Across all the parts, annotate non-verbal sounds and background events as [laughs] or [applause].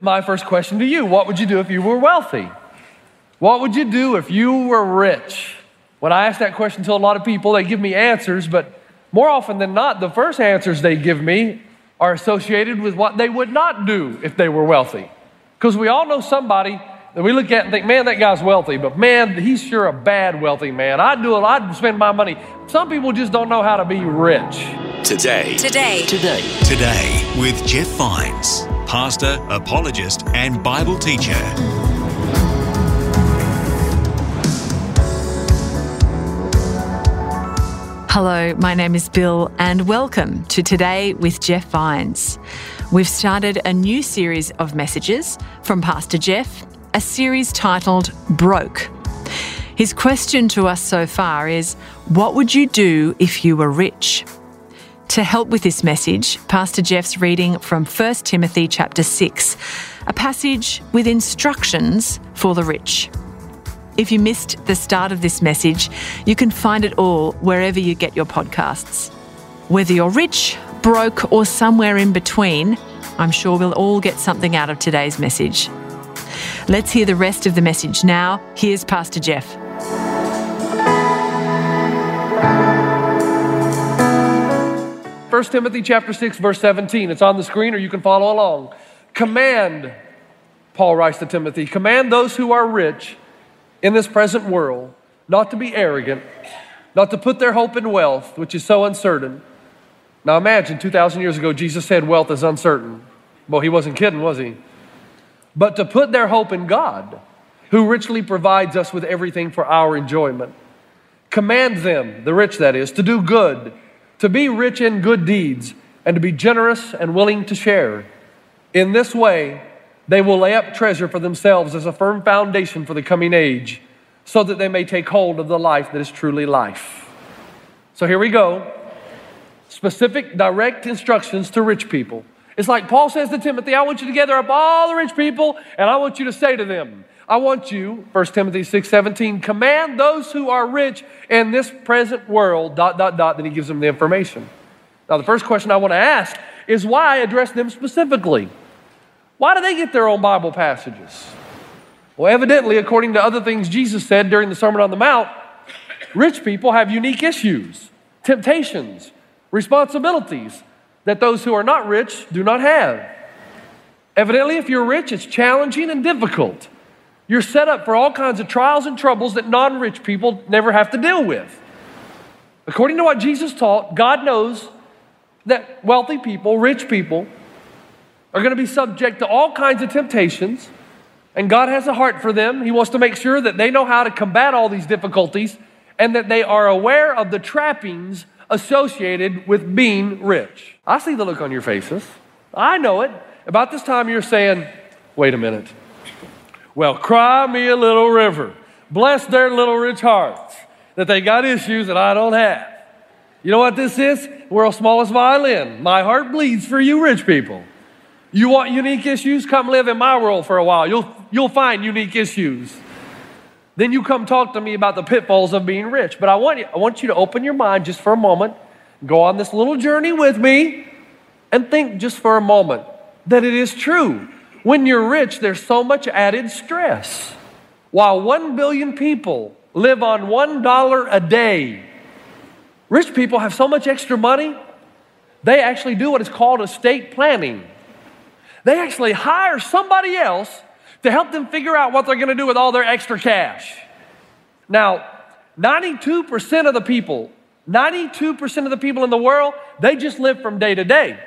My first question to you What would you do if you were wealthy? What would you do if you were rich? When I ask that question to a lot of people, they give me answers, but more often than not, the first answers they give me are associated with what they would not do if they were wealthy. Because we all know somebody that we look at and think, man, that guy's wealthy, but man, he's sure a bad wealthy man. I'd do it, I'd spend my money. Some people just don't know how to be rich. Today. Today. Today. Today with Jeff Vines, pastor, apologist, and Bible teacher. Hello, my name is Bill, and welcome to Today with Jeff Vines. We've started a new series of messages from Pastor Jeff, a series titled Broke. His question to us so far is What would you do if you were rich? To help with this message, Pastor Jeff's reading from 1 Timothy chapter 6, a passage with instructions for the rich. If you missed the start of this message, you can find it all wherever you get your podcasts. Whether you're rich, broke, or somewhere in between, I'm sure we'll all get something out of today's message. Let's hear the rest of the message now. Here's Pastor Jeff. 1 Timothy chapter 6 verse 17. It's on the screen or you can follow along. Command Paul writes to Timothy, command those who are rich in this present world not to be arrogant, not to put their hope in wealth, which is so uncertain. Now imagine 2,000 years ago, Jesus said wealth is uncertain. Well, he wasn't kidding, was he? But to put their hope in God, who richly provides us with everything for our enjoyment. Command them, the rich that is, to do good, to be rich in good deeds, and to be generous and willing to share. In this way, they will lay up treasure for themselves as a firm foundation for the coming age, so that they may take hold of the life that is truly life. So here we go. Specific, direct instructions to rich people. It's like Paul says to Timothy, I want you to gather up all the rich people, and I want you to say to them, I want you, 1 Timothy 6 17, command those who are rich in this present world, dot, dot, dot. Then he gives them the information. Now, the first question I want to ask is why address them specifically? Why do they get their own Bible passages? Well, evidently, according to other things Jesus said during the Sermon on the Mount, rich people have unique issues, temptations, responsibilities that those who are not rich do not have. Evidently, if you're rich, it's challenging and difficult. You're set up for all kinds of trials and troubles that non rich people never have to deal with. According to what Jesus taught, God knows that wealthy people, rich people, are going to be subject to all kinds of temptations, and God has a heart for them. He wants to make sure that they know how to combat all these difficulties and that they are aware of the trappings associated with being rich. I see the look on your faces. I know it. About this time, you're saying, wait a minute. Well, cry me a little river. Bless their little rich hearts that they got issues that I don't have. You know what this is? World's smallest violin. My heart bleeds for you rich people. You want unique issues? Come live in my world for a while. You'll, you'll find unique issues. Then you come talk to me about the pitfalls of being rich. But I want you, I want you to open your mind just for a moment, go on this little journey with me, and think just for a moment that it is true when you're rich, there's so much added stress. While one billion people live on one dollar a day, rich people have so much extra money, they actually do what is called estate planning. They actually hire somebody else to help them figure out what they're going to do with all their extra cash. Now, 92% of the people, 92% of the people in the world, they just live from day to day.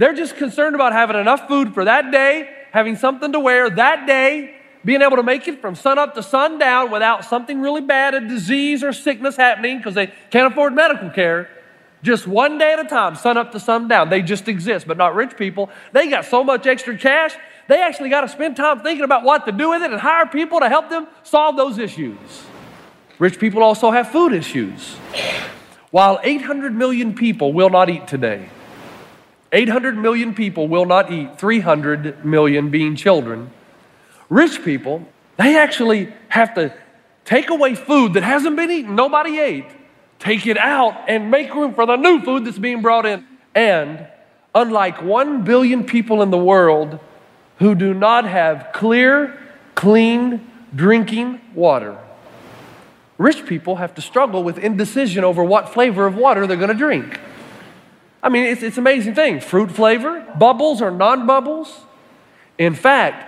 They're just concerned about having enough food for that day, having something to wear that day, being able to make it from sun up to sundown without something really bad, a disease or sickness happening because they can't afford medical care. Just one day at a time, sun up to sundown. They just exist, but not rich people. They got so much extra cash, they actually got to spend time thinking about what to do with it and hire people to help them solve those issues. Rich people also have food issues. While 800 million people will not eat today, 800 million people will not eat, 300 million being children. Rich people, they actually have to take away food that hasn't been eaten, nobody ate, take it out and make room for the new food that's being brought in. And unlike 1 billion people in the world who do not have clear, clean drinking water, rich people have to struggle with indecision over what flavor of water they're going to drink. I mean, it's, it's an amazing thing. Fruit flavor, bubbles or non bubbles. In fact,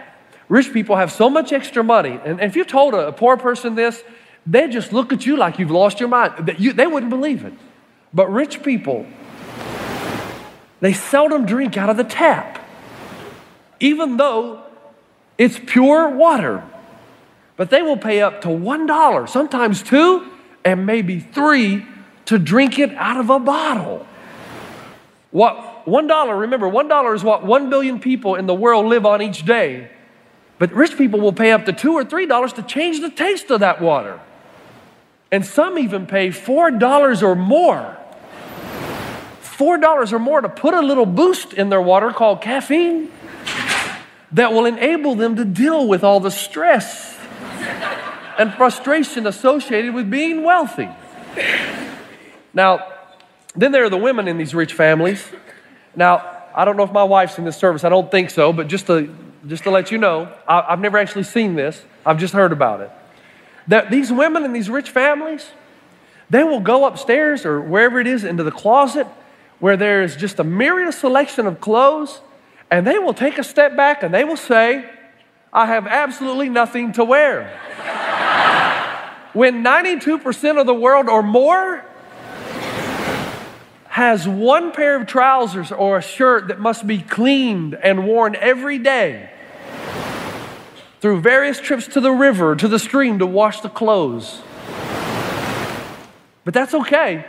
rich people have so much extra money. And, and if you told a, a, poor person this, they just look at you like you've lost your mind. They, you, they wouldn't believe it. But rich people, they seldom drink out of the tap, even though it's pure water. But they will pay up to $1, sometimes two, and maybe three to drink it out of a bottle. What one dollar, remember, one dollar is what one billion people in the world live on each day. But rich people will pay up to two or three dollars to change the taste of that water. And some even pay four dollars or more. Four dollars or more to put a little boost in their water called caffeine that will enable them to deal with all the stress and frustration associated with being wealthy. Now, then there are the women in these rich families. Now, I don't know if my wife's in this service. I don't think so, but just to, just to let you know, I, have never actually seen this. I've just heard about it. That these women in these rich families, they will go upstairs or wherever it is into the closet where there is just a myriad selection of clothes, and they will take a step back and they will say, I have absolutely nothing to wear. [laughs] when 92% of the world or more has one pair of trousers or a shirt that must be cleaned and worn every day through various trips to the river, to the stream to wash the clothes. But that's okay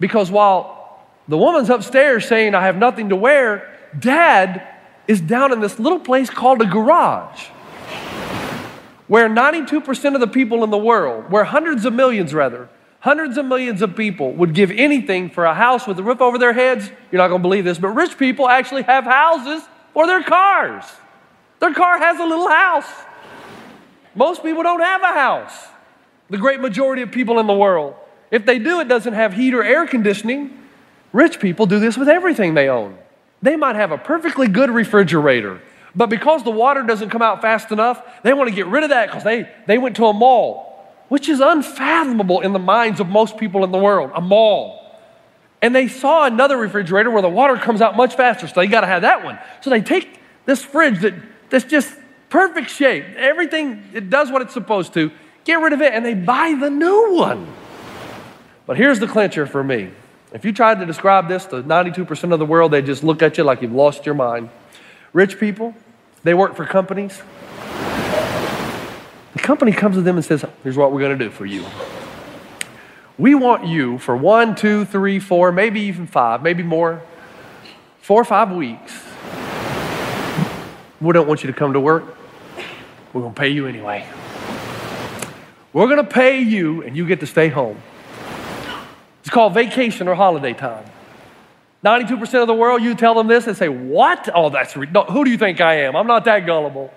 because while the woman's upstairs saying, I have nothing to wear, dad is down in this little place called a garage where 92% of the people in the world, where hundreds of millions rather, Hundreds of millions of people would give anything for a house with a roof over their heads. You're not going to believe this, but rich people actually have houses for their cars. Their car has a little house. Most people don't have a house. The great majority of people in the world. If they do, it doesn't have heat or air conditioning. Rich people do this with everything they own. They might have a perfectly good refrigerator, but because the water doesn't come out fast enough, they want to get rid of that because they, they went to a mall which is unfathomable in the minds of most people in the world, a mall. And they saw another refrigerator where the water comes out much faster, so they got to have that one. So they take this fridge that, that's just perfect shape, everything, it does what it's supposed to, get rid of it, and they buy the new one. But here's the clincher for me. If you tried to describe this to 92% of the world, they just look at you like you've lost your mind. Rich people, they work for companies the company comes to them and says, Here's what we're going to do for you. We want you for one, two, three, four, maybe even five, maybe more, four or five weeks. We don't want you to come to work. We're going to pay you anyway. We're going to pay you, and you get to stay home. It's called vacation or holiday time. 92% of the world, you tell them this and say, What? Oh, that's, re- no, who do you think I am? I'm not that gullible.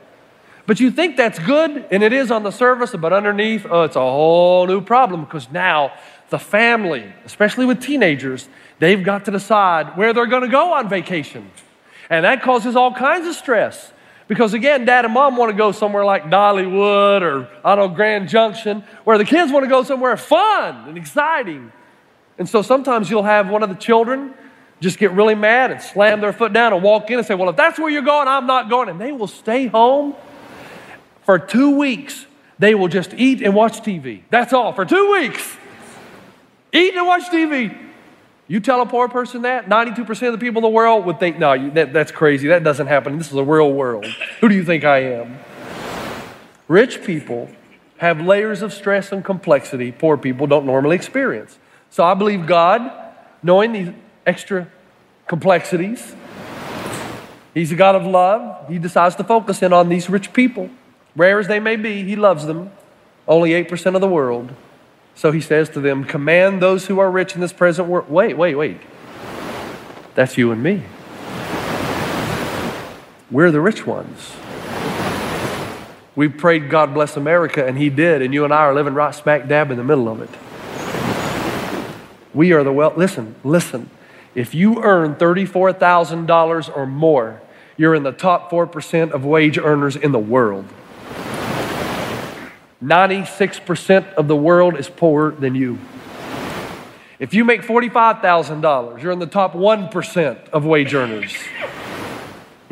But you think that's good, and it is on the surface, but underneath, oh, it's a whole new problem because now the family, especially with teenagers, they've got to decide where they're going to go on vacation. And that causes all kinds of stress. Because again, dad and mom want to go somewhere like Dollywood or, I don't know, Grand Junction, where the kids want to go somewhere fun and exciting. And so sometimes you'll have one of the children just get really mad and slam their foot down and walk in and say, Well, if that's where you're going, I'm not going. And they will stay home for two weeks, they will just eat and watch TV. That's all, for two weeks. Eat and watch TV. You tell a poor person that, 92% of the people in the world would think, no, that, that's crazy. That doesn't happen. This is a real world. Who do you think I am? Rich people have layers of stress and complexity poor people don't normally experience. So I believe God knowing these extra complexities. He's a God of love. He decides to focus in on these rich people. Rare as they may be, he loves them. Only 8% of the world. So he says to them, Command those who are rich in this present world. Wait, wait, wait. That's you and me. We're the rich ones. We prayed, God bless America, and He did, and you and I are living right smack dab in the middle of it. We are the wealth. listen, listen. If you earn $34,000 or more, you're in the top 4% of wage earners in the world. 96% of the world is poorer than you. If you make $45,000, you're in the top 1% of wage earners.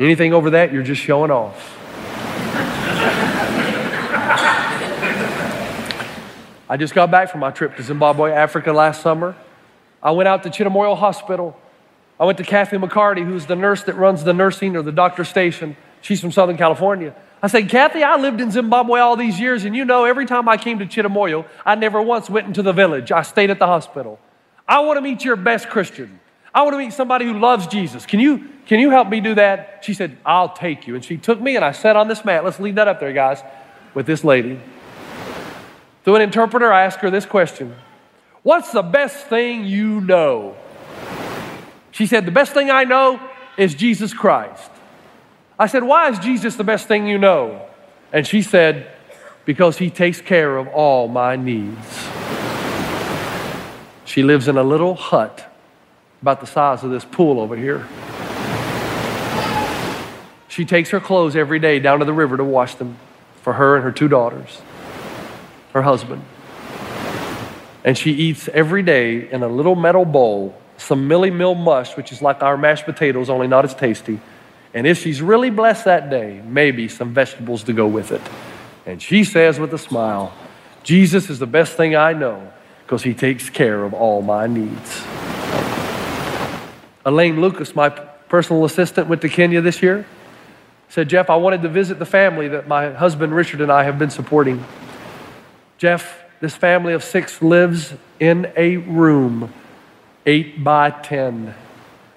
Anything over that, you're just showing off. I just got back from my trip to Zimbabwe, Africa last summer. I went out to Chidamoyo Hospital. I went to Kathy McCarty, who's the nurse that runs the nursing or the doctor station. She's from Southern California. I said, Kathy, I lived in Zimbabwe all these years, and you know, every time I came to Chidamoyo, I never once went into the village. I stayed at the hospital. I want to meet your best Christian. I want to meet somebody who loves Jesus. Can you, can you help me do that? She said, I'll take you. And she took me, and I sat on this mat. Let's leave that up there, guys, with this lady. Through an interpreter, I asked her this question What's the best thing you know? She said, The best thing I know is Jesus Christ. I said, Why is Jesus the best thing you know? And she said, Because he takes care of all my needs. She lives in a little hut about the size of this pool over here. She takes her clothes every day down to the river to wash them for her and her two daughters, her husband. And she eats every day in a little metal bowl some mealie meal mush, which is like our mashed potatoes, only not as tasty. And if she's really blessed that day, maybe some vegetables to go with it. And she says with a smile, Jesus is the best thing I know because he takes care of all my needs. Elaine Lucas, my personal assistant, went to Kenya this year. Said, Jeff, I wanted to visit the family that my husband Richard and I have been supporting. Jeff, this family of six lives in a room, eight by 10,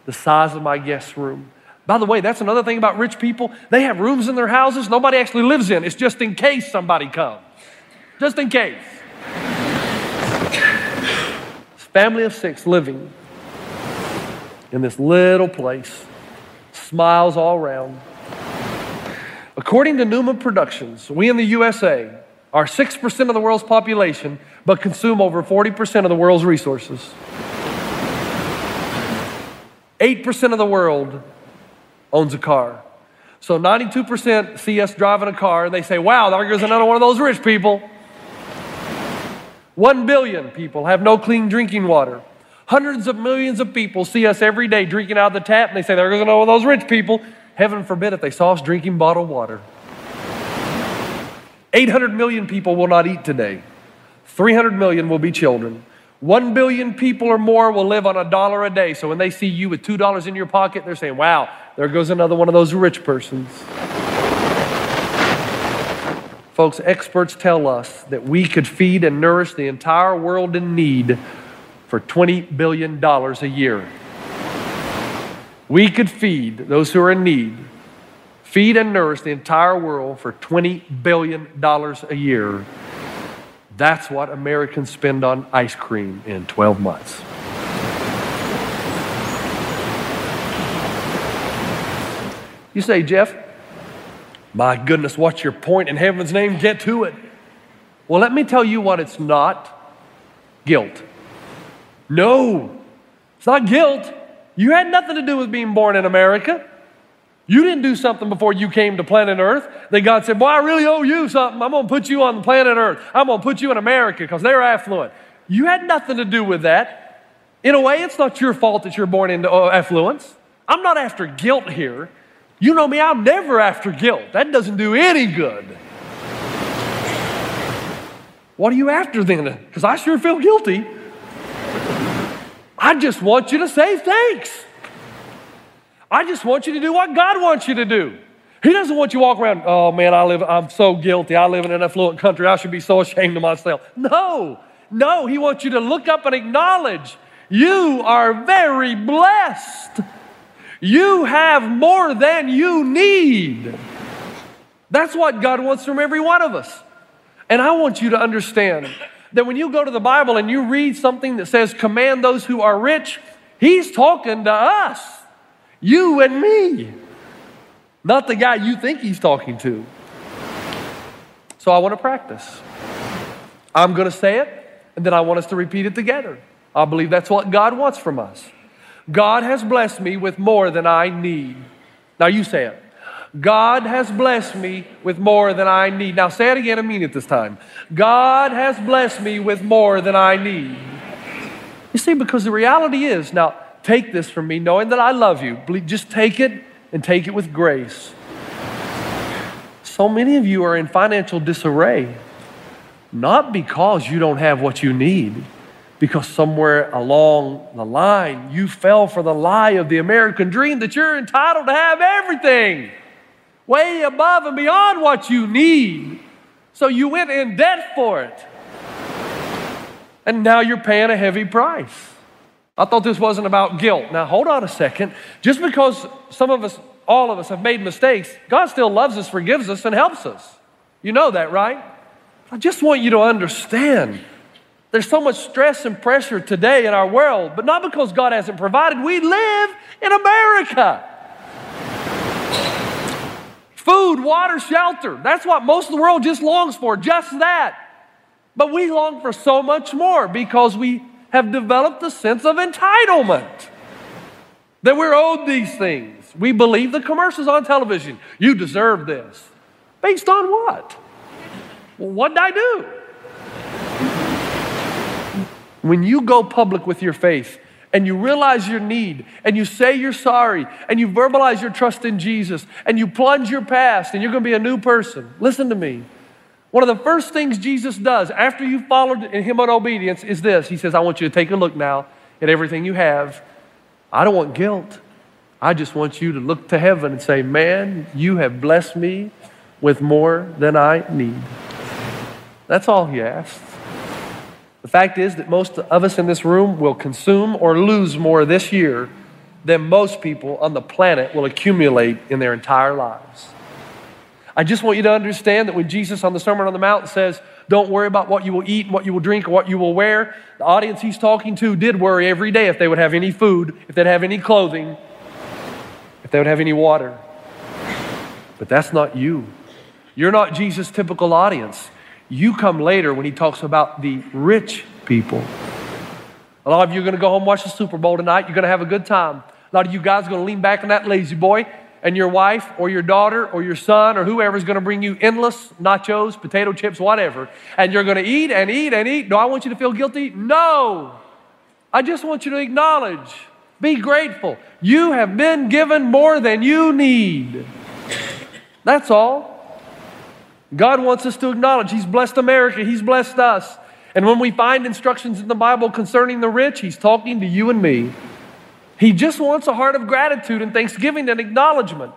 the size of my guest room. By the way, that's another thing about rich people. They have rooms in their houses nobody actually lives in. It's just in case somebody comes. Just in case. Family of six living in this little place, smiles all around. According to Newman Productions, we in the USA are 6% of the world's population, but consume over 40% of the world's resources. 8% of the world owns a car. So 92% see us driving a car and they say, wow, there goes another one of those rich people. One billion people have no clean drinking water. Hundreds of millions of people see us every day drinking out of the tap and they say, there goes another one of those rich people. Heaven forbid if they saw us drinking bottled water. 800 million people will not eat today. 300 million will be children. One billion people or more will live on a dollar a day. So when they see you with $2 in your pocket, they're saying, wow, there goes another one of those rich persons. Folks, experts tell us that we could feed and nourish the entire world in need for $20 billion a year. We could feed those who are in need, feed and nourish the entire world for $20 billion a year. That's what Americans spend on ice cream in 12 months. You say, Jeff, my goodness, what's your point in heaven's name? Get to it. Well, let me tell you what it's not guilt. No, it's not guilt. You had nothing to do with being born in America. You didn't do something before you came to planet Earth that God said, Boy, I really owe you something. I'm going to put you on the planet Earth. I'm going to put you in America because they're affluent. You had nothing to do with that. In a way, it's not your fault that you're born into uh, affluence. I'm not after guilt here. You know me, I'm never after guilt. That doesn't do any good. What are you after then? Because I sure feel guilty. I just want you to say thanks. I just want you to do what God wants you to do. He doesn't want you to walk around, oh man, I live, I'm so guilty. I live in an affluent country. I should be so ashamed of myself. No, no, He wants you to look up and acknowledge You are very blessed. You have more than you need. That's what God wants from every one of us. And I want you to understand that when you go to the Bible and you read something that says, command those who are rich, He's talking to us, you and me, not the guy you think He's talking to. So I want to practice. I'm going to say it, and then I want us to repeat it together. I believe that's what God wants from us. God has blessed me with more than I need. Now you say it. God has blessed me with more than I need. Now say it again and mean it this time. God has blessed me with more than I need. You see, because the reality is, now take this from me, knowing that I love you. Just take it and take it with grace. So many of you are in financial disarray, not because you don't have what you need, because somewhere along the line you fell for the lie of the American dream that you're entitled to have everything way above and beyond what you need. So you went in debt for it. And now you're paying a heavy price. I thought this wasn't about guilt. Now, hold on a second. Just because some of us, all of us, have made mistakes, God still loves us, forgives us, and helps us. You know that, right? I just want you to understand there's so much stress and pressure today in our world, but not because God hasn't provided. We live in America. Food, water, shelter. That's what most of the world just longs for, just that. But we long for so much more because we have developed a sense of entitlement that we're owed these things. We believe the commercials on television. You deserve this. Based on what? Well, what did I do? When you go public with your faith and you realize your need and you say you're sorry and you verbalize your trust in Jesus and you plunge your past and you're going to be a new person, listen to me. One of the first things Jesus does after you've followed Him in obedience is this He says, I want you to take a look now at everything you have. I don't want guilt. I just want you to look to heaven and say, Man, you have blessed me with more than I need. That's all He asks. The fact is that most of us in this room will consume or lose more this year than most people on the planet will accumulate in their entire lives. I just want you to understand that when Jesus on the Sermon on the Mount says, Don't worry about what you will eat and what you will drink or what you will wear, the audience he's talking to did worry every day if they would have any food, if they'd have any clothing, if they would have any water. But that's not you. You're not Jesus' typical audience. You come later when he talks about the rich people. A lot of you are going to go home watch the Super Bowl tonight. You're going to have a good time. A lot of you guys are going to lean back on that lazy boy and your wife or your daughter or your son or whoever is going to bring you endless nachos, potato chips, whatever, and you're going to eat and eat and eat. Do I want you to feel guilty? No. I just want you to acknowledge, be grateful. You have been given more than you need. That's all. God wants us to acknowledge He's blessed America, He's blessed us. And when we find instructions in the Bible concerning the rich, He's talking to you and me. He just wants a heart of gratitude and thanksgiving and acknowledgement.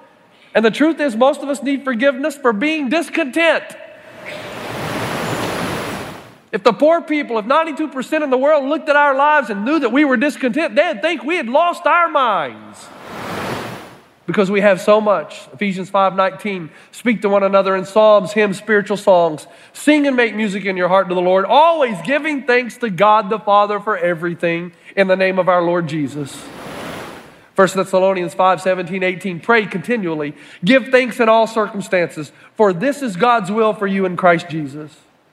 And the truth is, most of us need forgiveness for being discontent. If the poor people, if 92% of the world looked at our lives and knew that we were discontent, they'd think we had lost our minds because we have so much. Ephesians 5:19, speak to one another in psalms, hymns, spiritual songs. Sing and make music in your heart to the Lord, always giving thanks to God the Father for everything in the name of our Lord Jesus. 1 Thessalonians 5 17, 18. Pray continually. Give thanks in all circumstances, for this is God's will for you in Christ Jesus.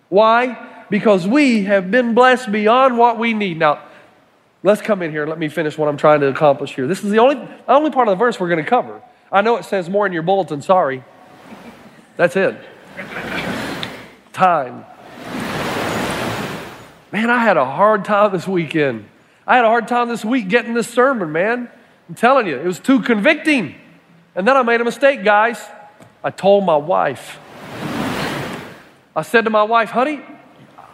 Why? Because we have been blessed beyond what we need. Now, let's come in here. Let me finish what I'm trying to accomplish here. This is the only, only part of the verse we're going to cover. I know it says more in your bulletin, sorry. That's it. Time. Man, I had a hard time this weekend. I had a hard time this week getting this sermon, man. I'm telling you, it was too convicting. And then I made a mistake, guys. I told my wife. I said to my wife, honey,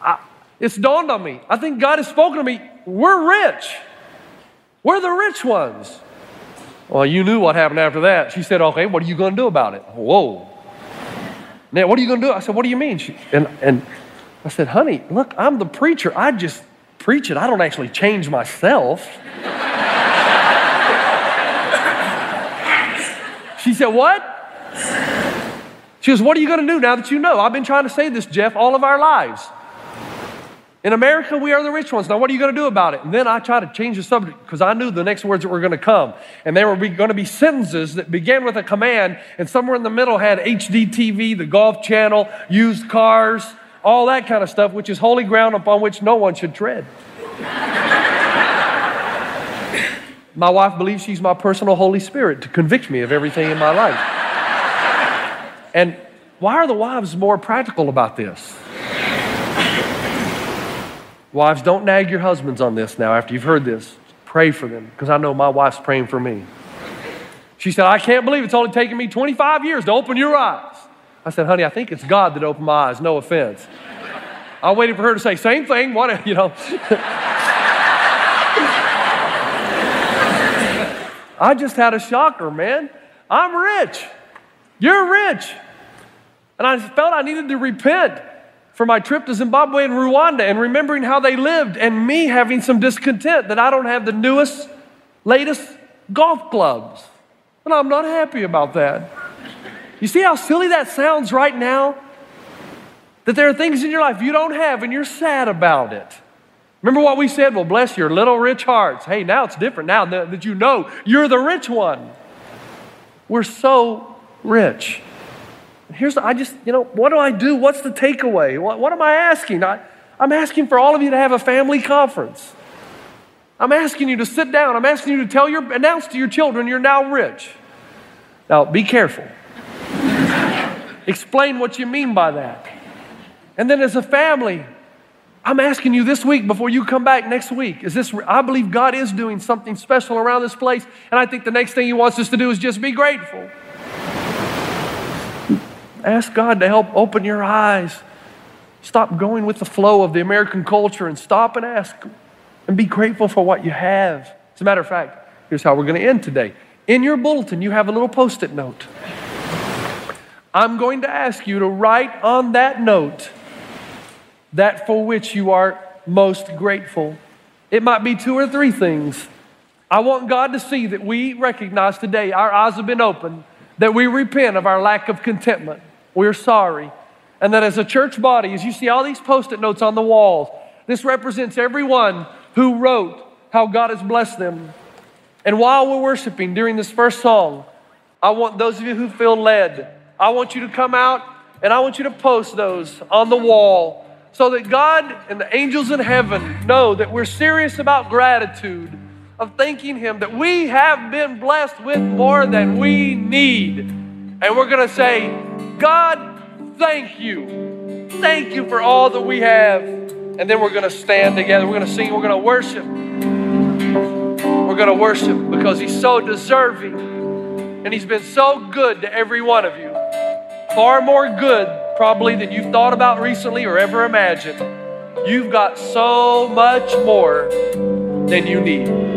I, it's dawned on me. I think God has spoken to me. We're rich. We're the rich ones. Well, you knew what happened after that. She said, okay, what are you going to do about it? Whoa. Now, what are you going to do? I said, what do you mean? She, and, and I said, honey, look, I'm the preacher. I just, preach it. I don't actually change myself. she said, What? She goes, What are you going to do now that you know? I've been trying to say this, Jeff, all of our lives. In America, we are the rich ones. Now, what are you going to do about it? And then I tried to change the subject because I knew the next words that were going to come. And they were going to be sentences that began with a command, and somewhere in the middle had HD TV, the Golf Channel, used cars, all that kind of stuff, which is holy ground upon which no one should tread. [laughs] my wife believes she's my personal Holy Spirit to convict me of everything in my life. And why are the wives more practical about this? Wives, don't nag your husbands on this now after you've heard this. Pray for them because I know my wife's praying for me. She said, I can't believe it's only taken me 25 years to open your eyes. I said, honey, I think it's God that opened my eyes. No offense. I waited for her to say, same thing. What, you know. I just had a shocker, man. I'm rich. You're rich. And I felt I needed to repent for my trip to Zimbabwe and Rwanda and remembering how they lived, and me having some discontent that I don't have the newest, latest golf clubs. And I'm not happy about that. You see how silly that sounds right now? That there are things in your life you don't have and you're sad about it. Remember what we said? Well, bless your little rich hearts. Hey, now it's different now that you know you're the rich one. We're so rich. Here's the, I just, you know, what do I do? What's the takeaway? What, what am I asking? I, I'm asking for all of you to have a family conference. I'm asking you to sit down. I'm asking you to tell your, announce to your children you're now rich. Now, be careful. [laughs] Explain what you mean by that. And then as a family, I'm asking you this week before you come back next week. Is this I believe God is doing something special around this place, and I think the next thing he wants us to do is just be grateful. Ask God to help open your eyes. Stop going with the flow of the American culture and stop and ask and be grateful for what you have. As a matter of fact, here's how we're going to end today. In your bulletin, you have a little post it note. I'm going to ask you to write on that note that for which you are most grateful. It might be two or three things. I want God to see that we recognize today our eyes have been opened, that we repent of our lack of contentment. We're sorry. And that as a church body, as you see all these post it notes on the walls, this represents everyone who wrote how God has blessed them. And while we're worshiping during this first song, I want those of you who feel led, I want you to come out and I want you to post those on the wall so that God and the angels in heaven know that we're serious about gratitude, of thanking Him that we have been blessed with more than we need. And we're going to say, God, thank you. Thank you for all that we have. And then we're going to stand together. We're going to sing. We're going to worship. We're going to worship because He's so deserving. And He's been so good to every one of you. Far more good, probably, than you've thought about recently or ever imagined. You've got so much more than you need.